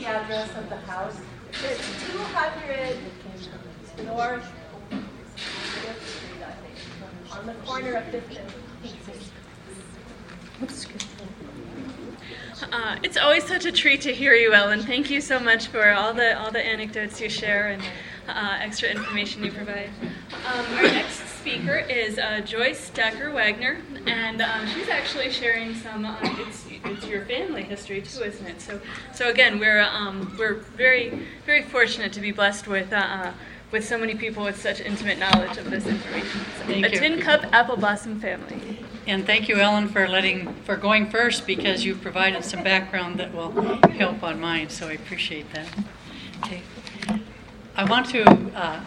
the address of the house. It's 200 North Fifth Street, I think, on the corner of Fifth and Peachtree. Uh, it's always such a treat to hear you, Ellen. Thank you so much for all the all the anecdotes you share and uh, extra information you provide. Um, our next speaker is uh, Joyce Decker Wagner, and um, she's actually sharing some. Uh, it's your family history too, isn't it? So so again, we're um, we're very very fortunate to be blessed with. Uh, with so many people with such intimate knowledge of this information. So, a you. tin cup apple blossom family. And thank you, Ellen, for letting, for going first because you've provided some background that will help on mine, so I appreciate that. Okay. I want to uh,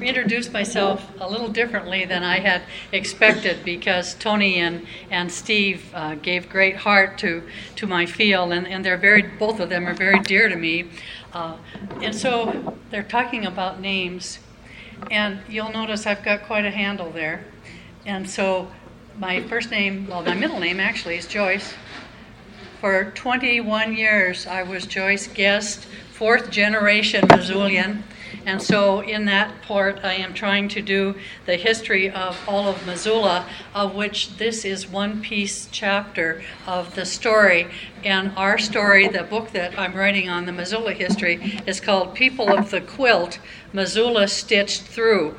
introduce myself a little differently than I had expected because Tony and, and Steve uh, gave great heart to, to my field, and, and they're very, both of them are very dear to me. Uh, and so they're talking about names, and you'll notice I've got quite a handle there. And so my first name, well, my middle name actually is Joyce. For 21 years, I was Joyce Guest, fourth generation Missoulian. And so, in that part, I am trying to do the history of all of Missoula, of which this is one piece chapter of the story. And our story, the book that I'm writing on the Missoula history, is called People of the Quilt Missoula Stitched Through.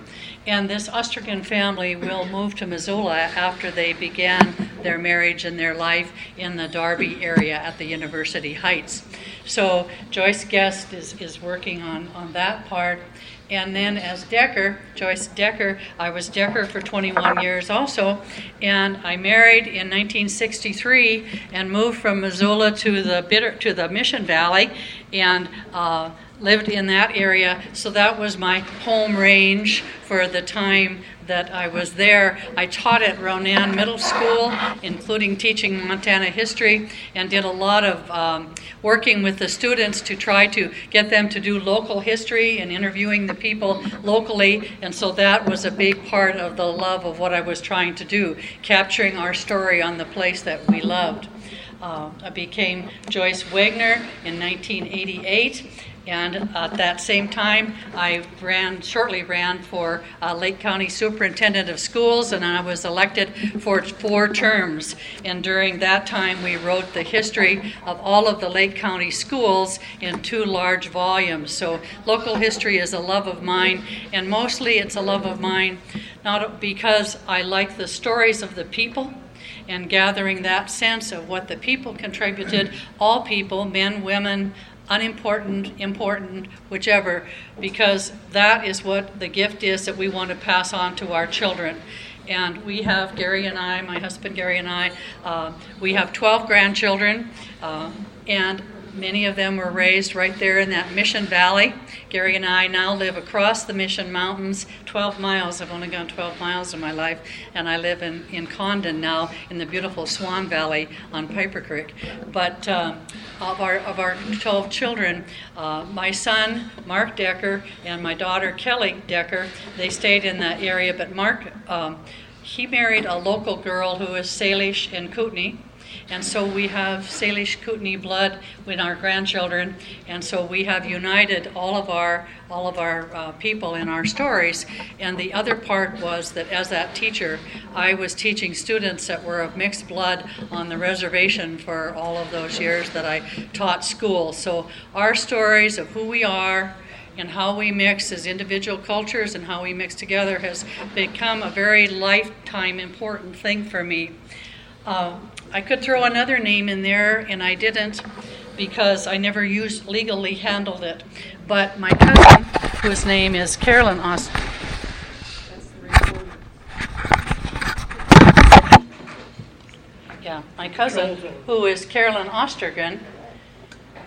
And this Ostergren family will move to Missoula after they began their marriage and their life in the Darby area at the University Heights. So Joyce Guest is, is working on, on that part. And then as Decker, Joyce Decker, I was Decker for 21 years also. And I married in 1963 and moved from Missoula to the, Bitter, to the Mission Valley and uh, lived in that area. So that was my home range for the time that I was there. I taught at Ronan Middle School, including teaching Montana history, and did a lot of um, working with the students to try to get them to do local history and interviewing the people locally. And so that was a big part of the love of what I was trying to do, capturing our story on the place that we loved. Uh, I became Joyce Wagner in 1988. And at that same time, I ran, shortly ran for uh, Lake County Superintendent of Schools, and I was elected for four terms. And during that time, we wrote the history of all of the Lake County schools in two large volumes. So local history is a love of mine, and mostly it's a love of mine not because I like the stories of the people and gathering that sense of what the people contributed, all people, men, women, unimportant, important, whichever, because that is what the gift is that we want to pass on to our children. And we have, Gary and I, my husband Gary and I, uh, we have 12 grandchildren, uh, and many of them were raised right there in that Mission Valley. Gary and I now live across the Mission Mountains, 12 miles. I've only gone 12 miles in my life, and I live in, in Condon now in the beautiful Swan Valley on Piper Creek. But um, of, our, of our 12 children, uh, my son, Mark Decker, and my daughter, Kelly Decker, they stayed in that area, but Mark, um, he married a local girl who is Salish and Kootenai. And so we have Salish Kootenai blood in our grandchildren, and so we have united all of our all of our uh, people in our stories. And the other part was that as that teacher, I was teaching students that were of mixed blood on the reservation for all of those years that I taught school. So our stories of who we are and how we mix as individual cultures and how we mix together has become a very lifetime important thing for me. Uh, I could throw another name in there, and I didn't because I never used legally handled it. But my cousin, whose name is Carolyn Aust. Yeah, my cousin, who is Carolyn Ostergren,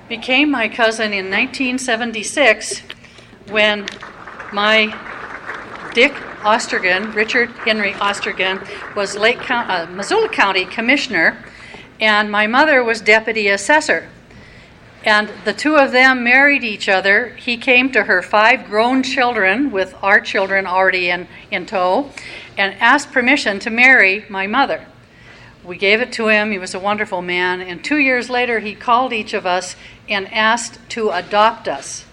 became my cousin in 1976 when my Dick Ostergren, Richard Henry Ostergren, was Lake uh, Missoula County Commissioner, and my mother was Deputy Assessor. And the two of them married each other. He came to her five grown children, with our children already in, in tow, and asked permission to marry my mother. we gave it to him. He was a wonderful man. And two years later, he called each of us and asked to adopt us.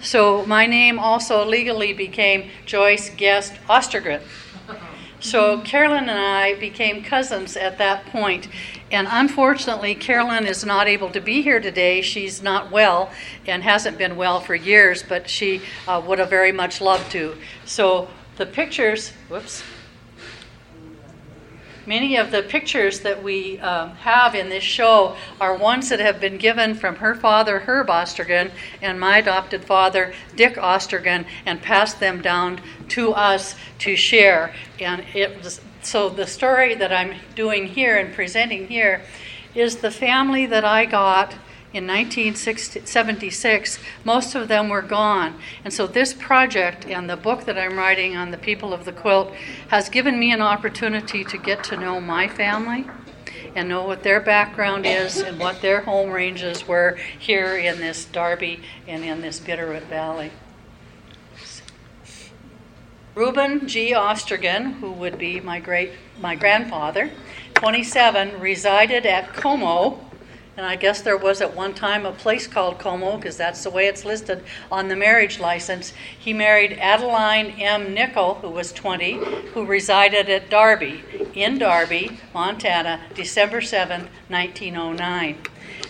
So my name also legally became Joyce Guest Ostergren. So Carolyn and I became cousins at that point. And unfortunately, Carolyn is not able to be here today. She's not well and hasn't been well for years, but she uh, would have very much loved to. So the pictures, whoops. Many of the pictures that we um, have in this show are ones that have been given from her father, Herb Ostergren, and my adopted father, Dick Ostergren, and passed them down to us to share. And it was, so the story that I'm doing here and presenting here is the family that I got in 1976, most of them were gone. And so, this project and the book that I'm writing on the people of the quilt has given me an opportunity to get to know my family and know what their background is and what their home ranges were here in this Darby and in this Bitterroot Valley. Reuben G. Ostergren, who would be my great my grandfather, 27, resided at Como and I guess there was at one time a place called Como, because that's the way it's listed on the marriage license. He married Adeline M. Nickel, who was 20, who resided at Darby, in Darby, Montana, December 7, 1909.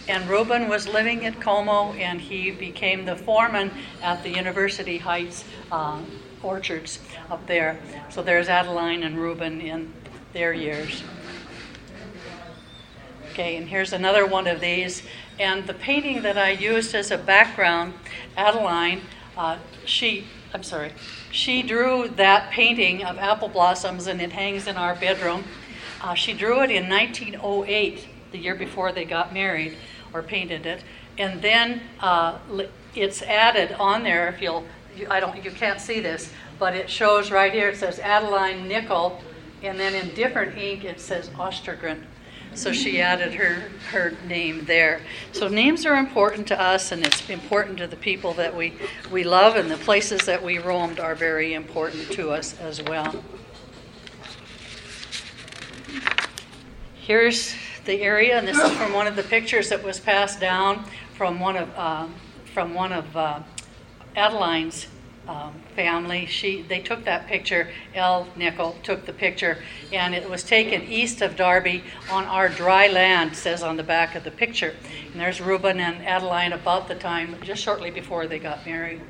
And Reuben was living at Como, and he became the foreman at the University Heights uh, orchards up there. So there's Adeline and Reuben in their years. And here's another one of these. And the painting that I used as a background, Adeline, uh, she, I'm sorry, she drew that painting of apple blossoms and it hangs in our bedroom. Uh, she drew it in 1908, the year before they got married, or painted it. And then uh, it's added on there, if you'll, I don't, you can't see this, but it shows right here, it says Adeline Nickel, and then in different ink it says Ostergren. So she added her, her name there. So names are important to us, and it's important to the people that we, we love, and the places that we roamed are very important to us as well. Here's the area, and this is from one of the pictures that was passed down from one of, uh, from one of uh, Adeline's um, family. She they took that picture. L. Nickel took the picture, and it was taken east of Darby on our dry land. Says on the back of the picture. And there's Reuben and Adeline about the time, just shortly before they got married.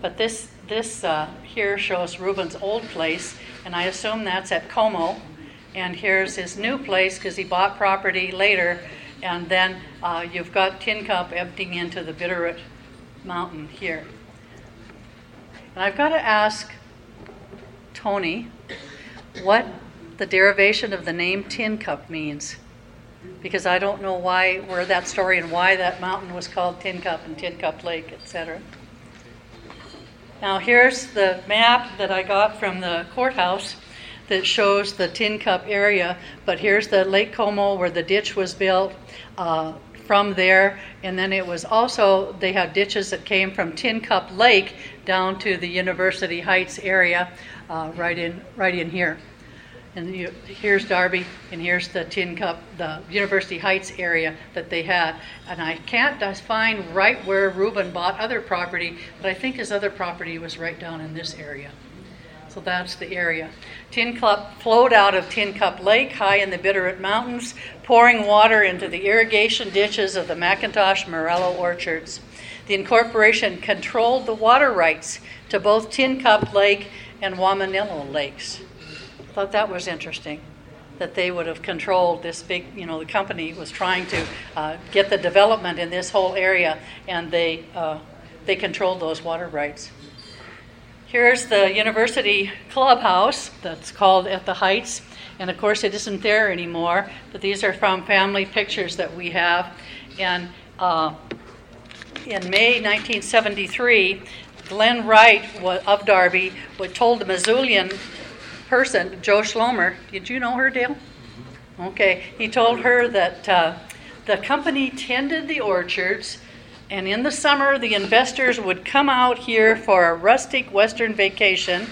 But this this uh, here shows Reuben's old place, and I assume that's at Como. And here's his new place because he bought property later. And then uh, you've got Tin Cup emptying into the Bitterroot mountain here. And I've got to ask Tony what the derivation of the name Tin Cup means. Because I don't know why, where that story and why that mountain was called Tin Cup and Tin Cup Lake, etc. Now, here's the map that I got from the courthouse that shows the Tin Cup area, but here's the Lake Como where the ditch was built. Uh, from there. And then it was also, they have ditches that came from Tin Cup Lake down to the University Heights area, uh, right in right in here. And you, here's Darby, and here's the Tin Cup, the University Heights area that they had. And I can't find right where Reuben bought other property, but I think his other property was right down in this area. So that's the area. Tin Cup flowed out of Tin Cup Lake high in the Bitterroot Mountains, pouring water into the irrigation ditches of the McIntosh Morello orchards. The incorporation controlled the water rights to both Tin Cup Lake and Wammanillo Lakes. I thought that was interesting that they would have controlled this big, you know, the company was trying to uh, get the development in this whole area, and they, uh, they controlled those water rights. Here's the university clubhouse that's called At the Heights. And of course, it isn't there anymore, but these are from family pictures that we have. And uh, in May 1973, Glenn Wright of Darby told the Missoulian person, Joe Schlomer, did you know her, Dale? Okay, he told her that uh, the company tended the orchards and in the summer, the investors would come out here for a rustic western vacation,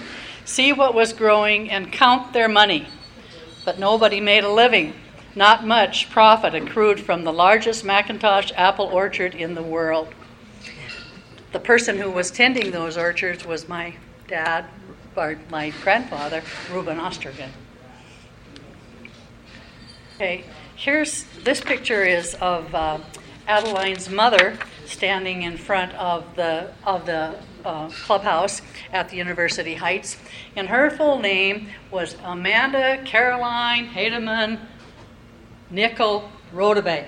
see what was growing, and count their money. but nobody made a living. Not much profit accrued from the largest McIntosh apple orchard in the world. The person who was tending those orchards was my dad, or my grandfather, Reuben Ostergren. Okay, here's this picture is of uh, Adeline's mother standing in front of the of the uh, clubhouse at the University Heights, and her full name was Amanda Caroline Hademan Nickel Rodebank.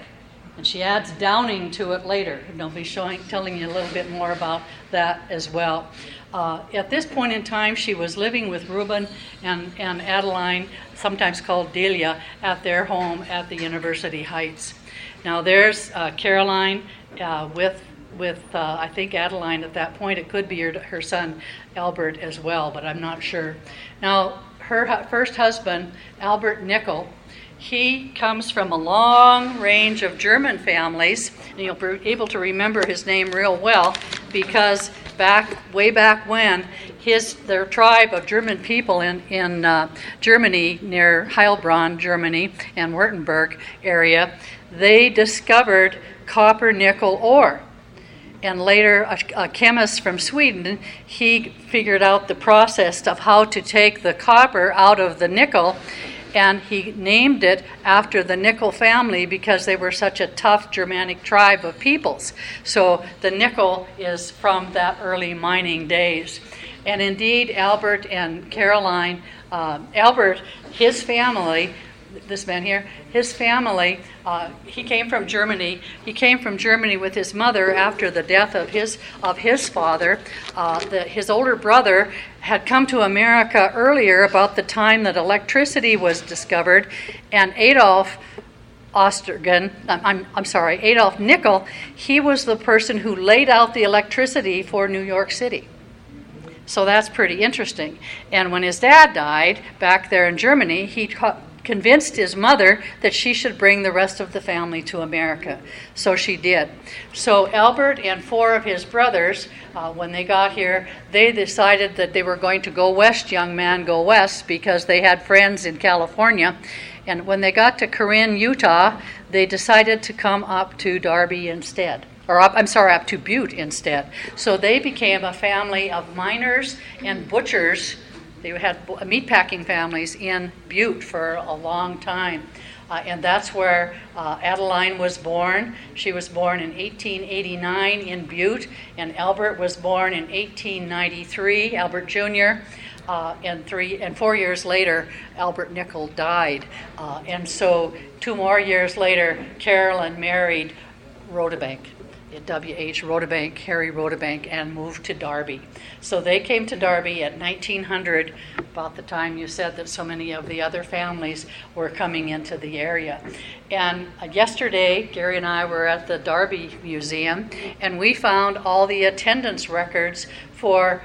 And she adds Downing to it later. And I'll be showing, telling you a little bit more about that as well. Uh, at this point in time, she was living with Reuben and, and Adeline, sometimes called Delia, at their home at the University Heights. Now there's uh, Caroline uh, with with uh, I think Adeline at that point. It could be her, her son Albert as well, but I'm not sure. Now her hu- first husband Albert Nickel he comes from a long range of German families, and you'll be able to remember his name real well because back way back when his their tribe of German people in in uh, Germany near Heilbronn, Germany, and Württemberg area, they discovered copper nickel ore. And later, a, a chemist from Sweden, he figured out the process of how to take the copper out of the nickel and he named it after the Nickel family because they were such a tough Germanic tribe of peoples. So the nickel is from that early mining days. And indeed, Albert and Caroline, uh, Albert, his family, this man here, his family, uh, he came from Germany. He came from Germany with his mother after the death of his of his father. Uh, the, his older brother had come to America earlier, about the time that electricity was discovered, and Adolf. Ostergren, I'm, I'm sorry, Adolf Nickel, he was the person who laid out the electricity for New York City. So that's pretty interesting. And when his dad died back there in Germany, he convinced his mother that she should bring the rest of the family to America. So she did. So Albert and four of his brothers, uh, when they got here, they decided that they were going to go west, young man, go west, because they had friends in California. And when they got to Corinne, Utah, they decided to come up to Darby instead or up, I'm sorry, up to Butte instead. So they became a family of miners and butchers they had meatpacking families in Butte for a long time. Uh, and that's where uh, Adeline was born. She was born in 1889 in Butte, and Albert was born in 1893, Albert Jr. Uh, and three and four years later, Albert Nickel died. Uh, and so, two more years later, Carolyn married Rodebank. W.H. Rodebank, Harry Rodebank, and moved to Darby. So they came to Darby at 1900, about the time you said that so many of the other families were coming into the area. And uh, yesterday, Gary and I were at the Darby Museum, and we found all the attendance records for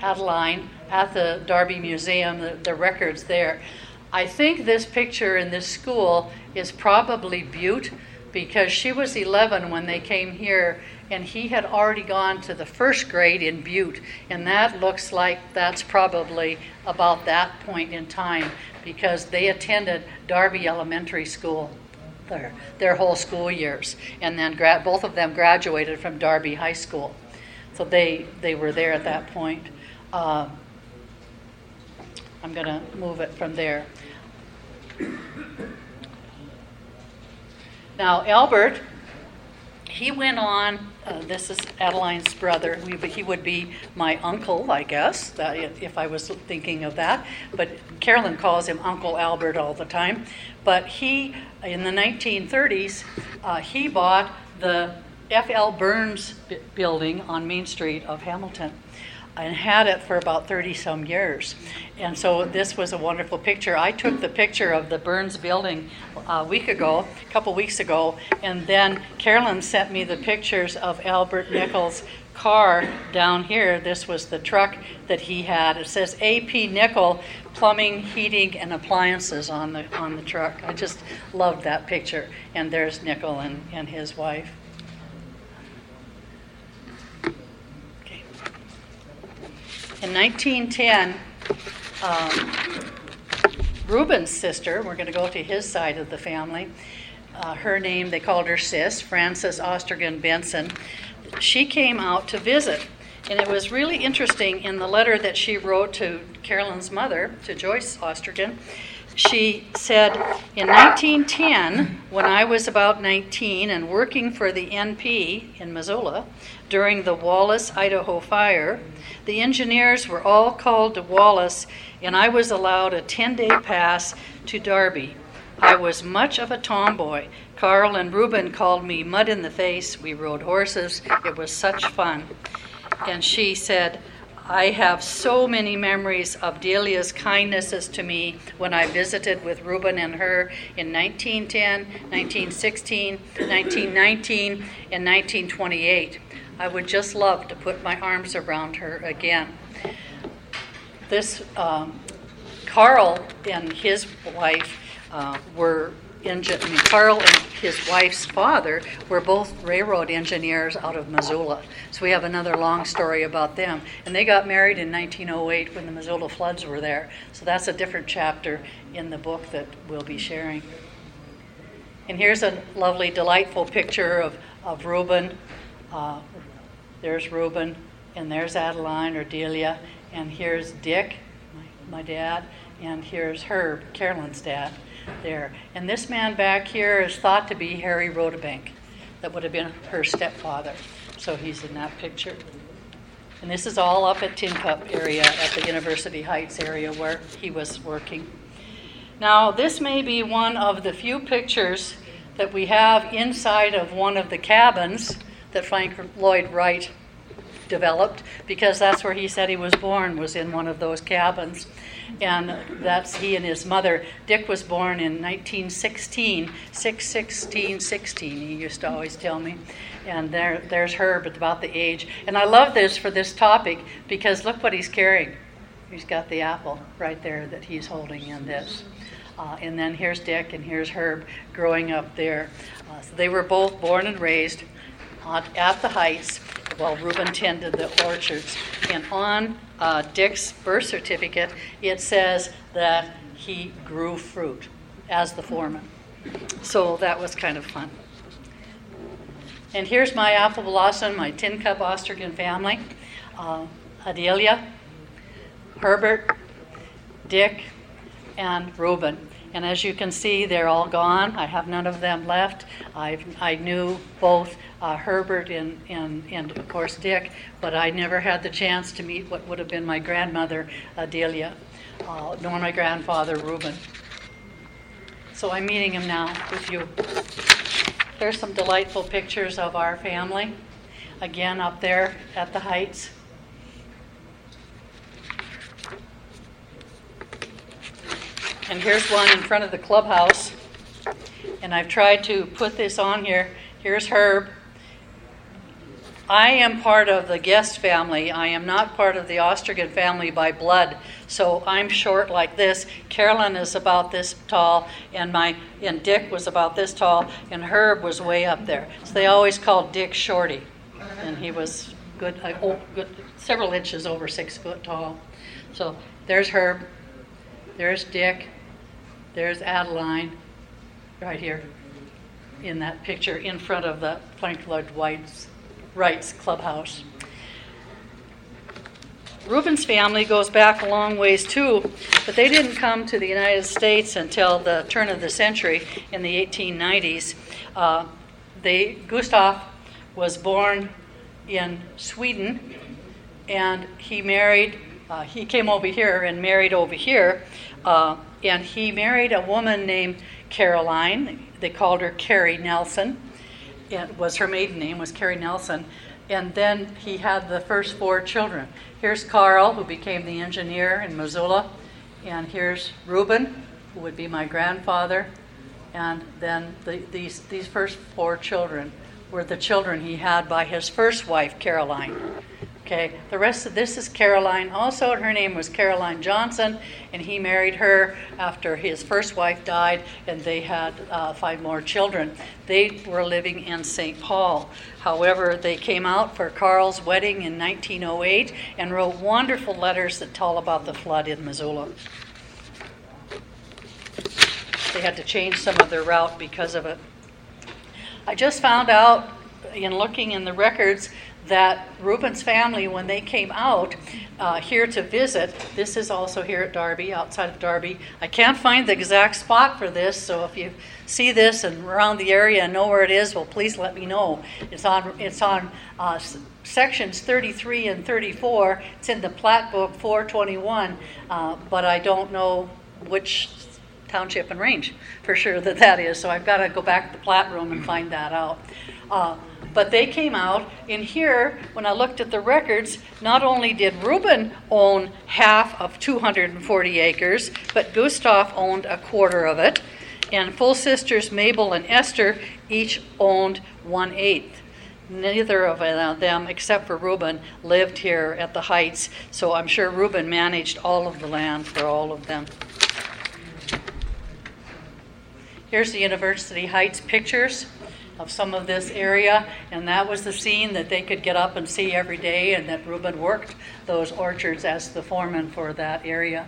Adeline at the Darby Museum, the, the records there. I think this picture in this school is probably Butte because she was 11 when they came here and he had already gone to the first grade in Butte. And that looks like that's probably about that point in time because they attended Darby Elementary School their, their whole school years. And then gra- both of them graduated from Darby High School. So they, they were there at that point. Uh, I'm going to move it from there. Now, Albert, he went on, uh, this is Adeline's brother. He would be my uncle, I guess, that, if I was thinking of that. But Carolyn calls him Uncle Albert all the time. But he, in the 1930s, uh, he bought the F.L. Burns building on Main Street of Hamilton and had it for about 30 some years. And so this was a wonderful picture. I took the picture of the Burns building uh, a week ago, a couple weeks ago, and then Carolyn sent me the pictures of Albert Nichols' car down here. This was the truck that he had. It says AP Nickel Plumbing, Heating, and Appliances on the on the truck. I just loved that picture. And there's Nickel and, and his wife. In 1910, um, Reuben's sister, we're going to go to his side of the family. Uh, her name, they called her Sis, Frances Ostergren Benson. She came out to visit. And it was really interesting in the letter that she wrote to Carolyn's mother, to Joyce Ostergren. She said, In 1910, when I was about 19 and working for the NP in Missoula during the Wallace, Idaho fire, the engineers were all called to Wallace, and I was allowed a 10 day pass to Darby. I was much of a tomboy. Carl and Reuben called me mud in the face. We rode horses. It was such fun. And she said, I have so many memories of Delia's kindnesses to me when I visited with Reuben and her in 1910, 1916, 1919, and 1928. I would just love to put my arms around her again. This um, Carl and his wife uh, were engine. Carl and his wife's father were both railroad engineers out of Missoula. So we have another long story about them. And they got married in 1908 when the Missoula floods were there. So that's a different chapter in the book that we'll be sharing. And here's a lovely, delightful picture of, of Reuben. Uh, there's Reuben, and there's Adeline or Delia, and here's Dick, my, my dad, and here's Herb, Carolyn's dad, there. And this man back here is thought to be Harry Rodebank. That would have been her stepfather. So he's in that picture. And this is all up at Tin Cup area, at the University Heights area where he was working. Now, this may be one of the few pictures that we have inside of one of the cabins that Frank Lloyd Wright developed because that's where he said he was born was in one of those cabins and that's he and his mother dick was born in 1916 616 16 he used to always tell me. And there there's herb at about the age. And i love this for this topic because look what he's carrying. He's got the apple right there that he's holding in this. Uh, and then here's dick and here's herb growing up there. Uh, so they were both born and raised at the Heights while Reuben tended the orchards. And on uh, Dick's birth certificate, it says that he grew fruit as the foreman. So that was kind of fun. And here's my apple blossom, my tin cup Ostergren family uh, Adelia, Herbert, Dick, and Reuben. And as you can see, they're all gone. I have none of them left. i I knew both uh, Herbert and, and, and, of course, Dick, but I never had the chance to meet what would have been my grandmother, Adelia, uh, nor my grandfather, Reuben. So I'm meeting him now with you. There's some delightful pictures of our family, again up there at the Heights. And here's one in front of the clubhouse. And I've tried to put this on here. Here's Herb. I am part of the Guest family. I am not part of the Ostergren family by blood. So I'm short like this. Carolyn is about this tall, and my and Dick was about this tall, and Herb was way up there. So they always called Dick Shorty, and he was good, oh, good several inches over six foot tall. So there's Herb, there's Dick, there's Adeline right here in that picture in front of the Frank Lloyd Wright's, Wright's clubhouse. Reuben's family goes back a long ways too, but they didn't come to the United States until the turn of the century in the 1890s. Uh, they, Gustav was born in Sweden and he married, uh, he came over here and married over here. Uh, and he married a woman named Caroline. They called her Carrie Nelson. It was her maiden name was Carrie Nelson. And then he had the first four children. Here's Carl, who became the engineer in Missoula. And here's Reuben, who would be my grandfather. And then the, these, these first four children were the children he had by his first wife, Caroline. Okay, the rest of this is Caroline. Also, her name was Caroline Johnson, and he married her after his first wife died, and they had uh, five more children. They were living in St. Paul. However, they came out for Carl's wedding in 1908 and wrote wonderful letters that tell about the flood in Missoula. they had to change some of their route because of it. I just found out in looking in the records that Reuben's family, when they came out uh, here to visit, this is also here at Darby, outside of Darby. I can't find the exact spot for this, so if you see this and around the area and know where it is, well, please let me know. It's on it's on uh, sections 33 and 34. It's in the plat book 421, uh, but I don't know which township and range for sure that that is. So I've got to go back to the plat room and find that out. Uh, but they came out in here when I looked at the records. Not only did Reuben own half of 240 acres, but Gustav owned a quarter of it, and full sisters Mabel and Esther each owned one eighth. Neither of them, except for Reuben, lived here at the Heights, so I'm sure Reuben managed all of the land for all of them. Here's the University Heights pictures of some of this area, and that was the scene that they could get up and see every day, and that Reuben worked those orchards as the foreman for that area.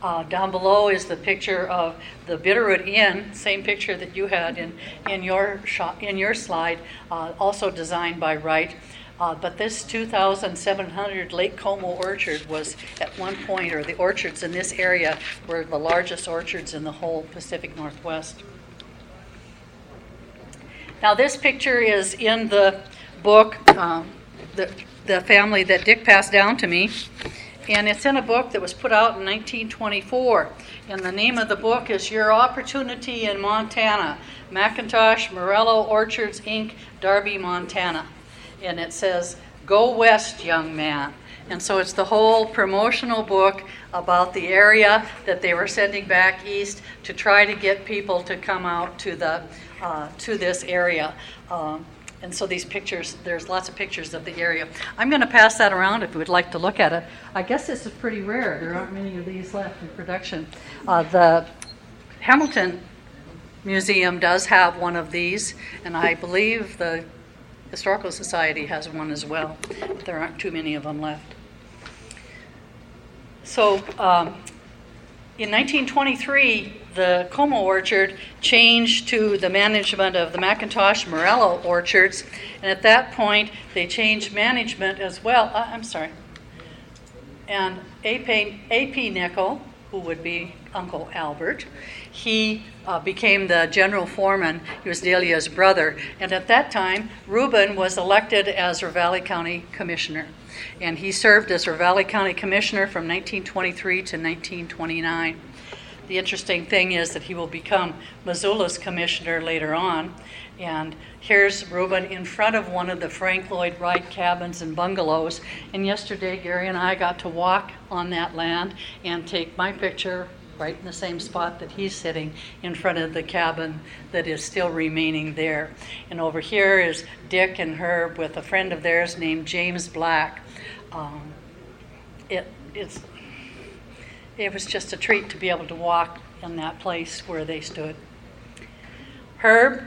Uh, down below is the picture of the Bitterroot Inn, same picture that you had in, in, your, shot, in your slide, uh, also designed by Wright. Uh, but this 2,700 Lake Como orchard was at one point, or the orchards in this area were the largest orchards in the whole Pacific Northwest. Now, this picture is in the book, um, the, the family that Dick passed down to me, and it's in a book that was put out in 1924. And the name of the book is Your Opportunity in Montana McIntosh Morello Orchards, Inc., Darby, Montana. And it says, Go West, young man. And so it's the whole promotional book about the area that they were sending back east to try to get people to come out to the uh, to this area. Um, and so these pictures, there's lots of pictures of the area. I'm going to pass that around if you would like to look at it. I guess this is pretty rare. There aren't many of these left in production. Uh, the Hamilton Museum does have one of these, and I believe the Historical Society has one as well. There aren't too many of them left. So um, in 1923, the Como orchard changed to the management of the McIntosh Morello orchards, and at that point they changed management as well. Uh, I'm sorry. And A.P. A.P. Nickel, who would be Uncle Albert, he uh, became the general foreman. He was Delia's brother, and at that time, Reuben was elected as Ravalli County Commissioner, and he served as Ravalli County Commissioner from 1923 to 1929. The interesting thing is that he will become Missoula's commissioner later on. And here's Reuben in front of one of the Frank Lloyd Wright cabins and bungalows. And yesterday, Gary and I got to walk on that land and take my picture right in the same spot that he's sitting in front of the cabin that is still remaining there. And over here is Dick and Herb with a friend of theirs named James Black. Um, it, it's it was just a treat to be able to walk in that place where they stood. Herb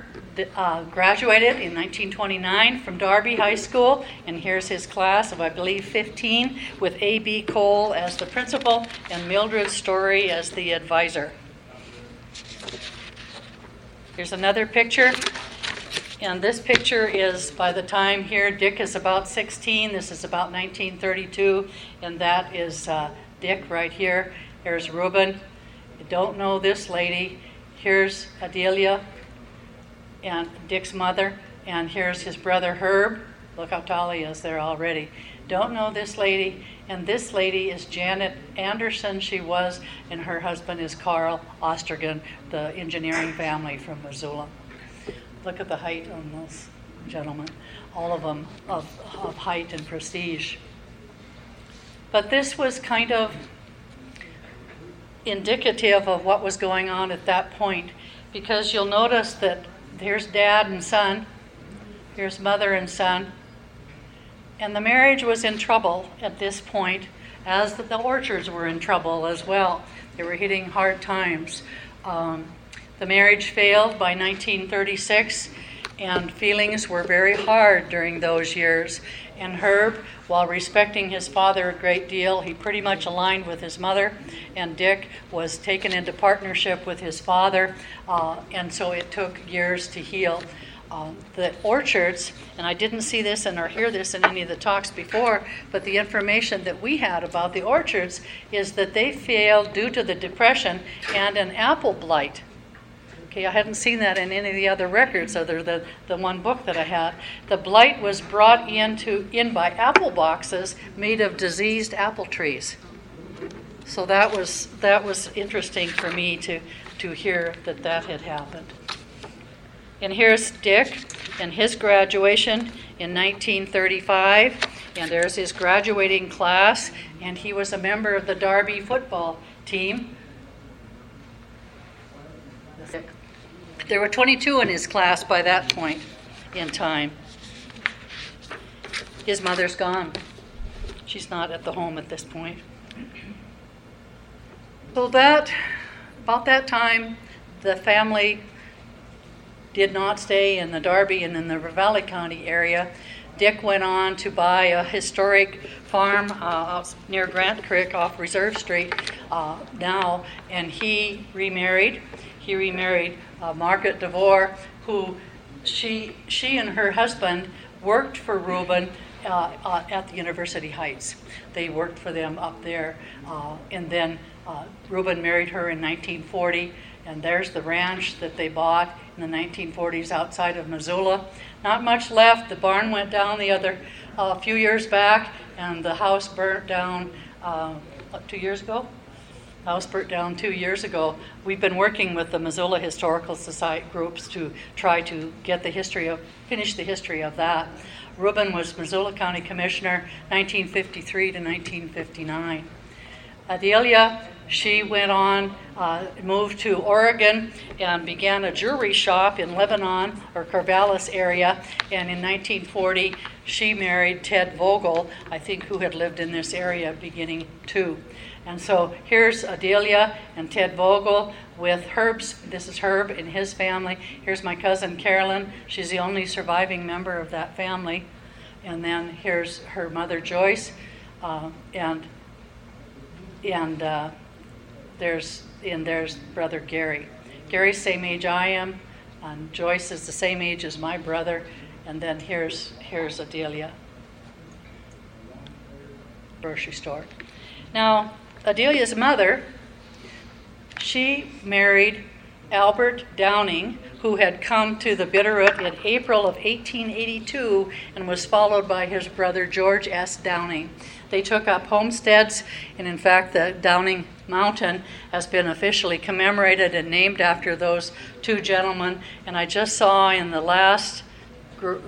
uh, graduated in 1929 from Darby High School, and here's his class of, I believe, 15, with A.B. Cole as the principal and Mildred Story as the advisor. Here's another picture. And this picture is by the time here, Dick is about 16. This is about 1932, and that is uh, Dick right here. Here's Reuben. You don't know this lady. Here's Adelia and Dick's mother. And here's his brother Herb. Look how tall he is there already. Don't know this lady. And this lady is Janet Anderson. She was, and her husband is Carl Ostergren, the engineering family from Missoula. Look at the height on those gentlemen, all of them of, of height and prestige. But this was kind of indicative of what was going on at that point because you'll notice that here's dad and son, here's mother and son, and the marriage was in trouble at this point, as the, orchards were in trouble as well. They were hitting hard times. Um, the marriage failed by 1936, and feelings were very hard during those years. And Herb, while respecting his father a great deal, he pretty much aligned with his mother. And Dick was taken into partnership with his father, uh, and so it took years to heal. Um, the orchards, and I didn't see this and or hear this in any of the talks before, but the information that we had about the orchards is that they failed due to the depression and an apple blight. Okay, I hadn't seen that in any of the other records other than the one book that I had. The blight was brought into in by apple boxes made of diseased apple trees. So that was that was interesting for me to to hear that that had happened. And here's Dick and his graduation in 1935. And there's his graduating class. And he was a member of the Darby football team. There were 22 in his class by that point in time. His mother's gone. She's not at the home at this point. So that about that time the family did not stay in the Darby and in the Ravalli County area. Dick went on to buy a historic farm uh, near Grant Creek off Reserve Street uh, now, and he remarried. He remarried uh, Margaret DeVore, who she, she and her husband worked for Reuben uh, uh, at the University Heights. They worked for them up there, uh, and then uh, Reuben married her in 1940, and there's the ranch that they bought in the 1940s outside of Missoula. Not much left. The barn went down the other a uh, few years back, and the house burnt down uh, two years ago. House burnt down two years ago. We've been working with the Missoula Historical Society groups to try to get the history of, finish the history of that. Reuben was Missoula County Commissioner 1953 to 1959. Adelia she went on, uh, moved to Oregon, and began a jewelry shop in Lebanon or Corvallis area. And in 1940, she married Ted Vogel, I think, who had lived in this area beginning too. And so here's Adelia and Ted Vogel with Herb's. This is Herb and his family. Here's my cousin Carolyn. She's the only surviving member of that family. And then here's her mother Joyce, uh, and and uh, there's and there's brother Gary. Gary's same age I am, and Joyce is the same age as my brother, and then here's here's Adelia. Grocery store. Now, Adelia's mother, she married Albert Downing, who had come to the Bitterroot in April of 1882 and was followed by his brother George S. Downing. They took up homesteads, and in fact, the Downing Mountain has been officially commemorated and named after those two gentlemen. And I just saw in the last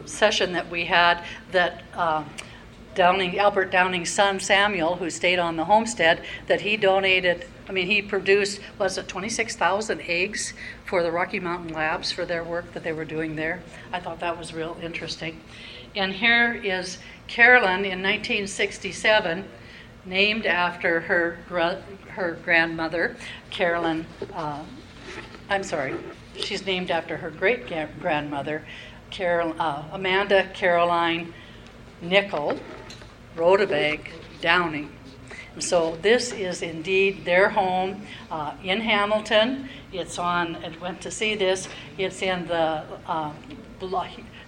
session that we had that. Uh, Downing, Albert Downing's son Samuel, who stayed on the homestead, that he donated. I mean, he produced was it 26,000 eggs for the Rocky Mountain Labs for their work that they were doing there. I thought that was real interesting. And here is Carolyn in 1967, named after her, her grandmother, Carolyn. Uh, I'm sorry, she's named after her great grandmother, Carol, uh, Amanda Caroline Nickel Rodebeg Downing. So this is indeed their home uh, in Hamilton. It's on. I went to see this. It's in the uh,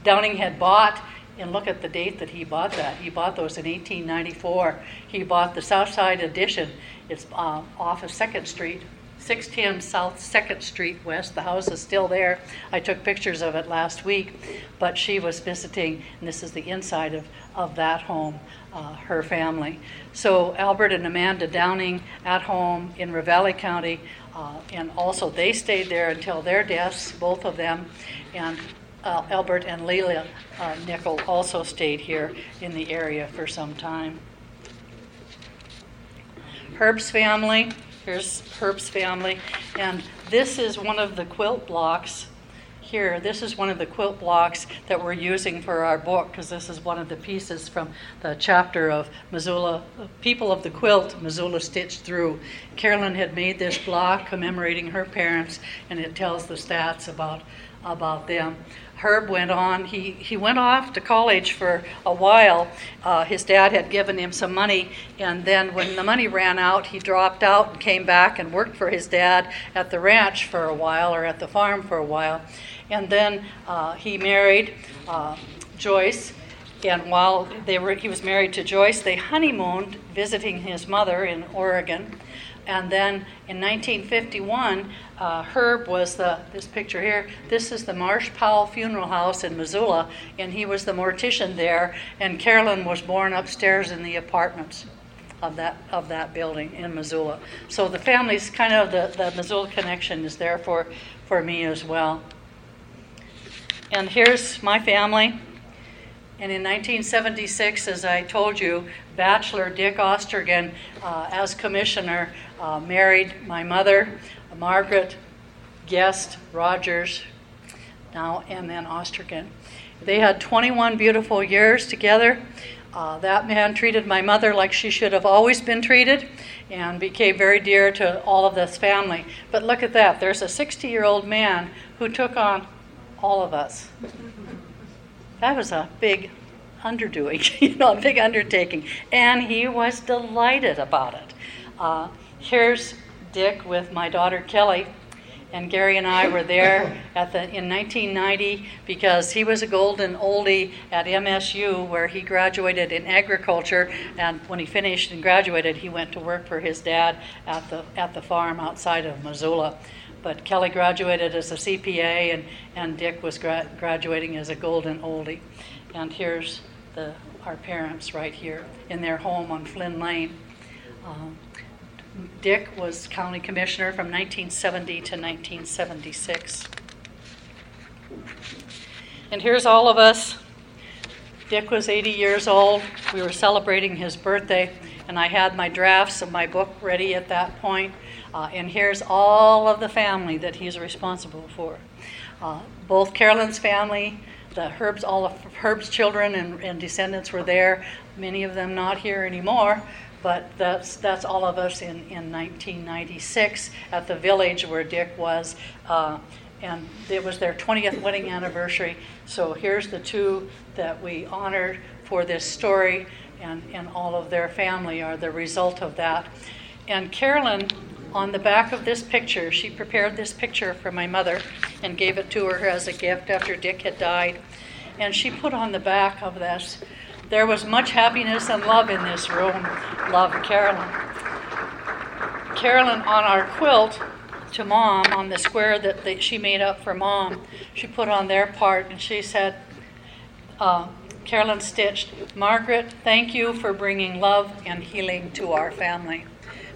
Downing had bought and look at the date that he bought that. He bought those in 1894. He bought the South Side Edition. It's uh, off of Second Street, 610 South Second Street West. The house is still there. I took pictures of it last week, but she was visiting, and this is the inside of, of that home, uh, her family. So Albert and Amanda Downing at home in Ravalli County, uh, and also they stayed there until their deaths, both of them. And uh, Albert and Leila uh, Nickel also stayed here in the area for some time. Herb's family, here's Herb's family, and this is one of the quilt blocks here. This is one of the quilt blocks that we're using for our book because this is one of the pieces from the chapter of Missoula, People of the Quilt, Missoula Stitched Through. Carolyn had made this block commemorating her parents, and it tells the stats about about them. Herb went on, he, he went off to college for a while. Uh, his dad had given him some money, and then when the money ran out, he dropped out and came back and worked for his dad at the ranch for a while or at the farm for a while. And then uh, he married uh, Joyce, and while they were, he was married to Joyce, they honeymooned visiting his mother in Oregon. And then in 1951, uh, Herb was the, this picture here, this is the Marsh Powell Funeral House in Missoula, and he was the mortician there, and Carolyn was born upstairs in the apartments of that, of that building in Missoula. So the family's kind of, the, the Missoula connection is there for, for me as well. And here's my family. And in 1976, as I told you, Bachelor Dick Ostergren, uh, as commissioner, uh, married my mother, Margaret Guest Rogers, now and then Ostergren. They had 21 beautiful years together. Uh, that man treated my mother like she should have always been treated and became very dear to all of this family. But look at that there's a 60 year old man who took on all of us. That was a big underdoing, you know, a big undertaking. And he was delighted about it. Uh, here's Dick with my daughter Kelly. And Gary and I were there at the, in 1990 because he was a golden oldie at MSU where he graduated in agriculture. And when he finished and graduated, he went to work for his dad at the, at the farm outside of Missoula. But Kelly graduated as a CPA, and, and Dick was gra- graduating as a golden oldie. And here's the, our parents right here in their home on Flynn Lane. Um, Dick was county commissioner from 1970 to 1976. And here's all of us. Dick was 80 years old. We were celebrating his birthday, and I had my drafts of my book ready at that point. Uh, and here's all of the family that he's responsible for. Uh, both Carolyn's family, the Herb's, all of Herb's children and, and descendants were there. Many of them not here anymore, but that's that's all of us in, in 1996 at the village where Dick was, uh, and it was their 20th wedding anniversary. So here's the two that we honored for this story, and, and all of their family are the result of that. And Carolyn on the back of this picture, she prepared this picture for my mother and gave it to her as a gift after Dick had died. And she put on the back of this, there was much happiness and love in this room. Love, Carolyn. Carolyn, on our quilt to mom, on the square that she made up for mom, she put on their part and she said, uh, Carolyn stitched, Margaret, thank you for bringing love and healing to our family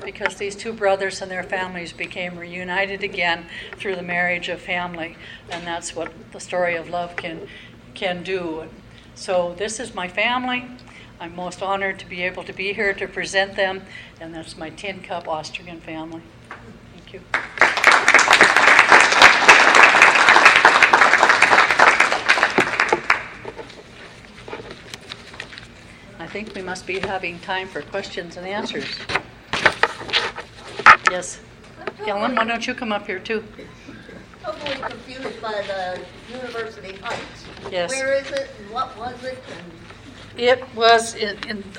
because these two brothers and their families became reunited again through the marriage of family, and that's what the story of love can can do. So this is my family. I'm most honored to be able to be here to present them, and that's my Tin Cup Ostergren family. Thank you. I think we must be having time for questions and answers. Yes. Ellen, why don't you come up here too? Totally confused by the University Heights. Yes. Where is it and what was it? It was,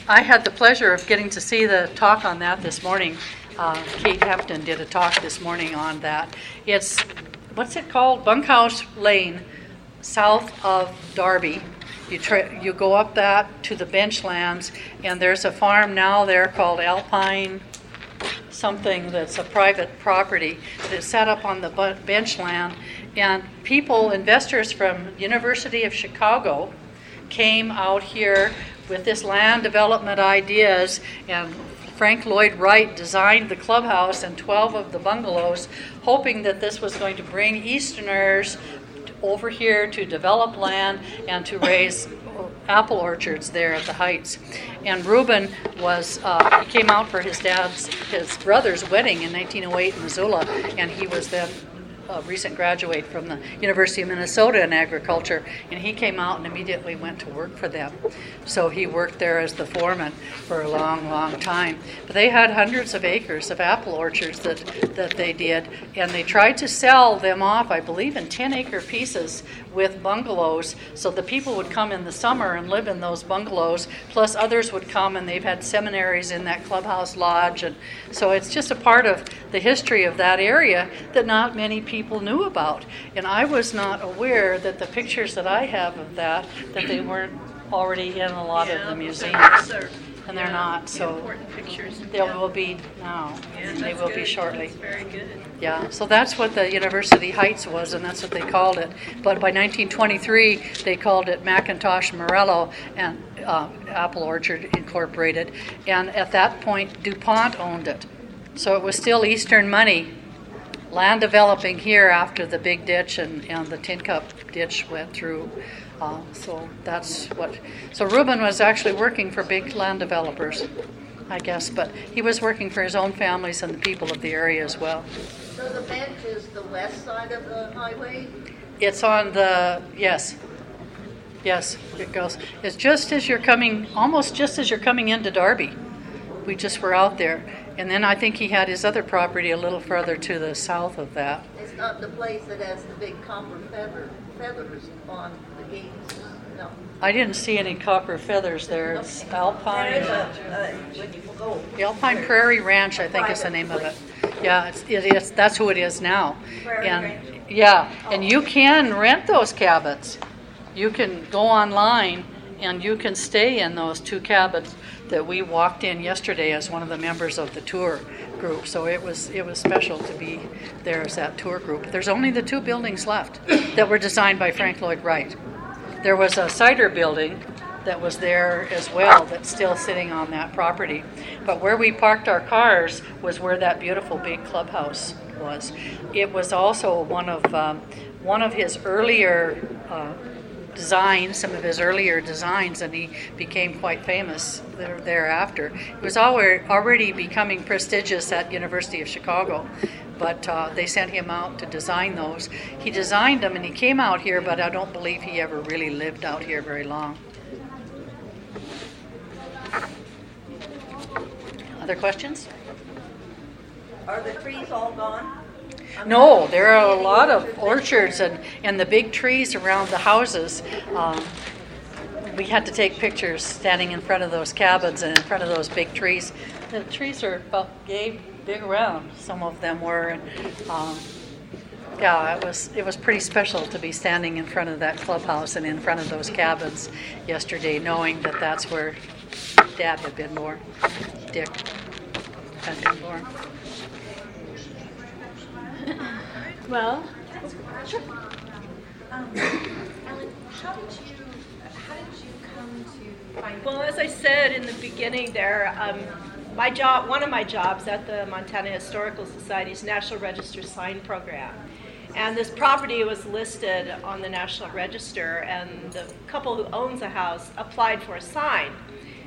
I had the pleasure of getting to see the talk on that this morning. Uh, Kate Hefton did a talk this morning on that. It's, what's it called? Bunkhouse Lane, south of Darby. You tra- you go up that to the benchlands, and there's a farm now there called Alpine something that's a private property that is set up on the bench land. And people, investors from University of Chicago, came out here with this land development ideas and Frank Lloyd Wright designed the clubhouse and 12 of the bungalows hoping that this was going to bring easterners over here to develop land and to raise apple orchards there at the heights. And Reuben was uh, he came out for his dad's his brother's wedding in 1908 in Missoula and he was then a recent graduate from the University of Minnesota in agriculture, and he came out and immediately went to work for them. So he worked there as the foreman for a long, long time. But they had hundreds of acres of apple orchards that, that they did, and they tried to sell them off, I believe, in 10 acre pieces with bungalows. So the people would come in the summer and live in those bungalows, plus others would come, and they've had seminaries in that clubhouse lodge. And so it's just a part of the history of that area that not many people knew about. And I was not aware that the pictures that I have of that, that they weren't already in a lot of the museums. And they're not, so they will be now. Yeah, They will be shortly. Yeah, so that's what the University Heights was, and that's what they called it. But by 1923, they called it McIntosh Morello and uh, Apple Orchard Incorporated. And at that point, DuPont owned it. So it was still Eastern money. Land developing here after the big ditch and, and the tin cup ditch went through. Uh, so that's what. So Reuben was actually working for big land developers, I guess, but he was working for his own families and the people of the area as well. So the bench is the west side of the highway? It's on the, yes. Yes, it goes. It's just as you're coming, almost just as you're coming into Darby. We just were out there. And then I think he had his other property a little further to the south of that. It's not the place that has the big copper feather, feathers on the gates, no. I didn't see any copper feathers there. It's Alpine, uh, when. Alpine Prairie Ranch, I think is the name of it. Yeah, it's, it is, that's who it is now. Prairie And, Ranch. yeah, and you can rent those cabins. You can go online and you can stay in those two cabins that we walked in yesterday as one of the members of the tour group. So it was, it was special to be there as that tour group. There's only the two buildings left that were designed by Frank Lloyd Wright. There was a cider building that was there as well that's still sitting on that property. But where we parked our cars was where that beautiful big clubhouse was. It was also one of um, one of his earlier uh, designs, some of his earlier designs, and he became quite famous there, thereafter. He was already, already becoming prestigious at University of Chicago, but uh, they sent him out to design those. He designed them and he came out here, but I don't believe he ever really lived out here very long. Other questions? Are the trees all gone? No, there are a lot of orchards and, and the big trees around the houses. Um, we had to take pictures standing in front of those cabins and in front of those big trees. The trees are about yay big around, some of them were. And, um, yeah, it was, it was pretty special to be standing in front of that clubhouse and in front of those cabins yesterday, knowing that that's where Dad had been born, Dick had been born. Well, Um, Ellen, how did you, how did you come to find? Well, as I said in the beginning there, um, my job, one of my jobs at the Montana Historical Society's National Register Sign Program. And this property was listed on the National Register, and the couple who owns the house applied for a sign.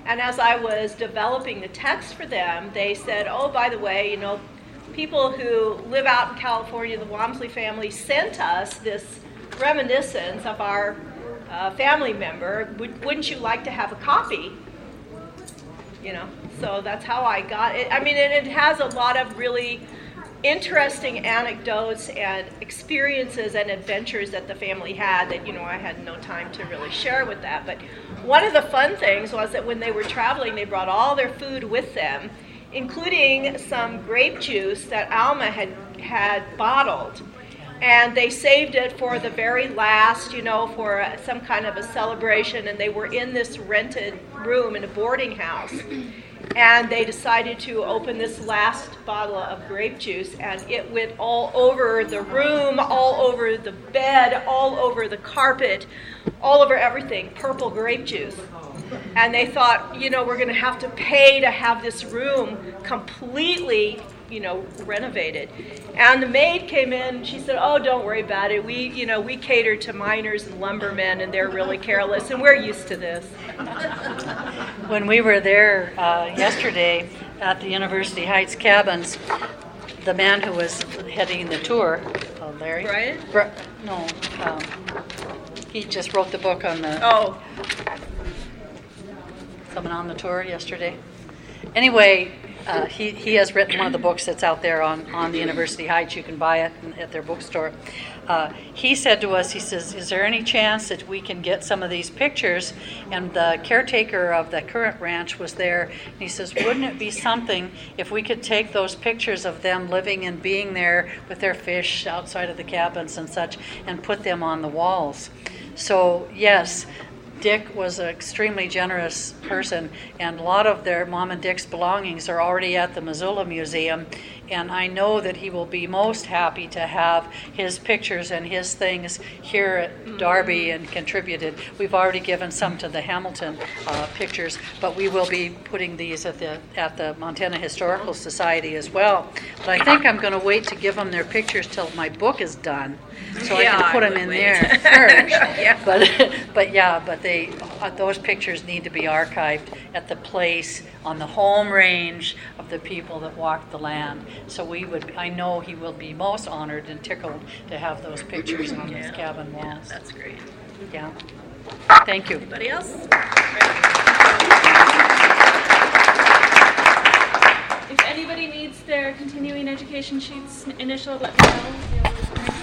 And as I was developing the text for them, they said, oh, by the way, you know, people who live out in California, the Walmsley family, sent us this reminiscence of our uh, family member. Would, wouldn't you like to have a copy? You know, so that's how I got it. I mean, it has a lot of really interesting anecdotes and experiences and adventures that the family had that, you know, I had no time to really share with that. But one of the fun things was that when they were traveling, they brought all their food with them, including some grape juice that Alma had, had bottled. And they saved it for the very last, you know, for uh, some kind of a celebration. And they were in this rented room in a boarding house and they decided to open this last bottle of grape juice and it went all over the room all over the bed all over the carpet all over everything purple grape juice and they thought you know we're going to have to pay to have this room completely you know renovated and the maid came in she said oh don't worry about it we you know we cater to miners and lumbermen and they're really careless and we're used to this When we were there uh, yesterday at the University Heights cabins, the man who was heading the tour, uh, Larry. Brian? Bri- No, um, he just wrote the book on the, Oh, someone on the tour yesterday. Anyway, uh, he, he has written one of the books that's out there on, on the University Heights. You can buy it at their bookstore. Uh, he said to us, he says, Is there any chance that we can get some of these pictures? And the caretaker of the current ranch was there. And he says, Wouldn't it be something if we could take those pictures of them living and being there with their fish outside of the cabins and such and put them on the walls? So, yes, Dick was an extremely generous person, and a lot of their mom and Dick's belongings are already at the Missoula Museum. And I know that he will be most happy to have his pictures and his things here at Darby and contributed. We've already given some to the Hamilton uh, pictures, but we will be putting these at the at the Montana Historical Society as well. But I think I'm going to wait to give them their pictures till my book is done, so Yeah, I can I put them in wait. there first. Yeah. But, but yeah, but they, uh, those pictures need to be archived at the place on the home range of the people that walked the land. So we would, I know he will be most honored and tickled to have those pictures on his Yeah. cabin yeah, that's great. Yeah. Thank you. Anybody else? If anybody needs their continuing education sheets initialed, let me know.